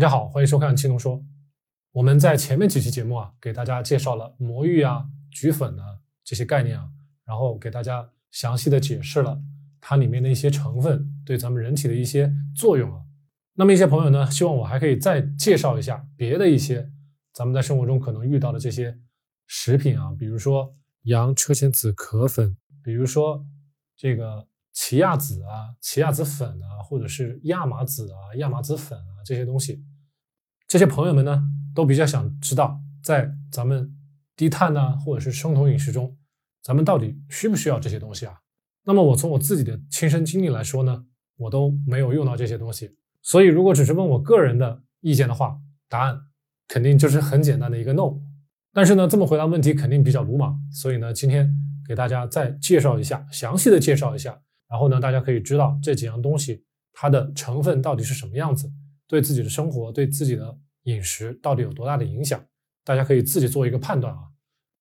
大家好，欢迎收看青龙说。我们在前面几期节目啊，给大家介绍了魔芋啊、菊粉啊这些概念啊，然后给大家详细的解释了它里面的一些成分对咱们人体的一些作用啊。那么一些朋友呢，希望我还可以再介绍一下别的一些咱们在生活中可能遇到的这些食品啊，比如说洋车前子壳粉，比如说这个奇亚籽啊、奇亚籽粉啊，或者是亚麻籽啊、亚麻籽粉啊这些东西。这些朋友们呢，都比较想知道，在咱们低碳呢，或者是生酮饮食中，咱们到底需不需要这些东西啊？那么我从我自己的亲身经历来说呢，我都没有用到这些东西。所以如果只是问我个人的意见的话，答案肯定就是很简单的一个 no。但是呢，这么回答问题肯定比较鲁莽，所以呢，今天给大家再介绍一下，详细的介绍一下，然后呢，大家可以知道这几样东西它的成分到底是什么样子。对自己的生活，对自己的饮食到底有多大的影响？大家可以自己做一个判断啊。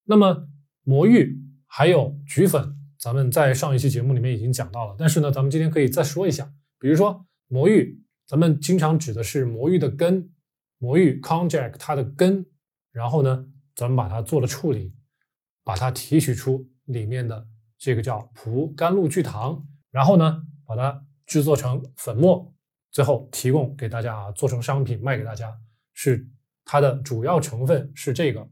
那么魔芋还有菊粉，咱们在上一期节目里面已经讲到了，但是呢，咱们今天可以再说一下。比如说魔芋，咱们经常指的是魔芋的根，魔芋 konjac 它的根，然后呢，咱们把它做了处理，把它提取出里面的这个叫葡甘露聚糖，然后呢，把它制作成粉末。最后提供给大家啊，做成商品卖给大家，是它的主要成分是这个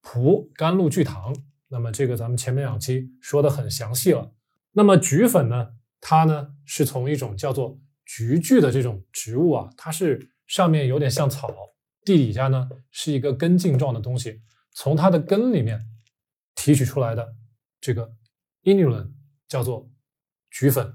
葡甘露聚糖。那么这个咱们前面两期说的很详细了。那么菊粉呢，它呢是从一种叫做菊苣的这种植物啊，它是上面有点像草，地底下呢是一个根茎状的东西，从它的根里面提取出来的这个 inulin 叫做菊粉。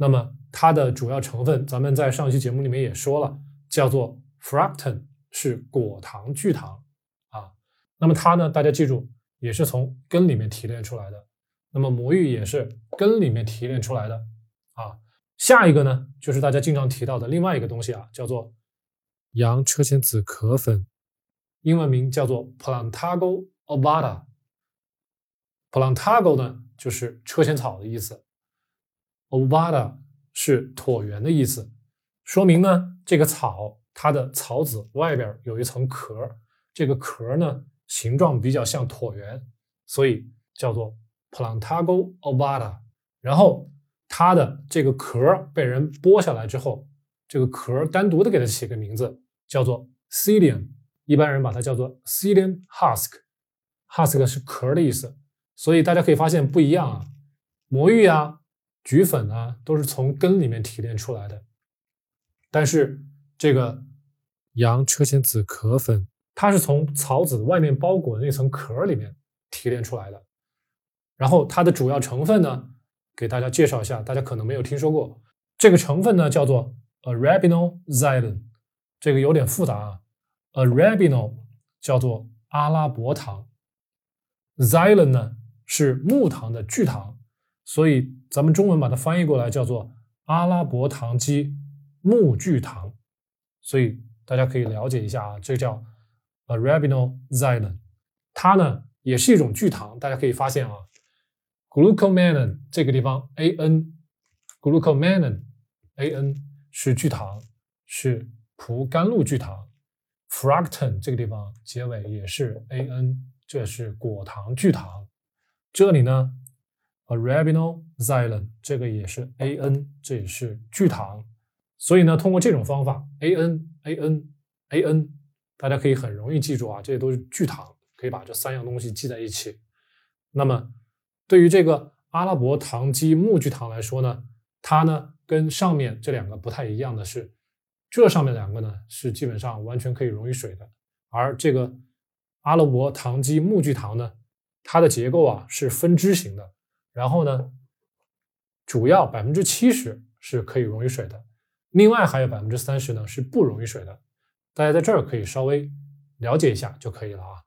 那么它的主要成分，咱们在上期节目里面也说了，叫做 fructan，是果糖聚糖啊。那么它呢，大家记住，也是从根里面提炼出来的。那么魔芋也是根里面提炼出来的啊。下一个呢，就是大家经常提到的另外一个东西啊，叫做洋车前子壳粉，英文名叫做 Plantago ovata。Plantago 呢，就是车前草的意思。Ovada 是椭圆的意思，说明呢这个草它的草籽外边有一层壳，这个壳呢形状比较像椭圆，所以叫做 Plantago ovada。然后它的这个壳被人剥下来之后，这个壳单独的给它起个名字，叫做 Psyllium，一般人把它叫做 Psyllium husk，husk 是壳的意思，所以大家可以发现不一样啊，魔芋啊。菊粉呢，都是从根里面提炼出来的，但是这个洋车前子壳粉，它是从草籽外面包裹的那层壳里面提炼出来的。然后它的主要成分呢，给大家介绍一下，大家可能没有听说过，这个成分呢叫做 arabinoxylon，这个有点复杂啊。arabino 叫做阿拉伯糖，xylon 呢是木糖的聚糖。所以，咱们中文把它翻译过来叫做阿拉伯糖基木聚糖。所以大家可以了解一下啊，这叫 arabinoxylon，它呢也是一种聚糖。大家可以发现啊，glucomannan 这个地方 an，glucomannan，an 是聚糖，是葡甘露聚糖。fructan 这个地方结尾也是 an，这是果糖聚糖。这里呢。Arabinoxylon 这个也是 An，这也是聚糖，所以呢，通过这种方法，An，An，An，大家可以很容易记住啊，这些都是聚糖，可以把这三样东西记在一起。那么，对于这个阿拉伯糖基木聚糖来说呢，它呢跟上面这两个不太一样的是，这上面两个呢是基本上完全可以溶于水的，而这个阿拉伯糖基木聚糖呢，它的结构啊是分支型的。然后呢，主要百分之七十是可以溶于水的，另外还有百分之三十呢是不溶于水的。大家在这儿可以稍微了解一下就可以了啊。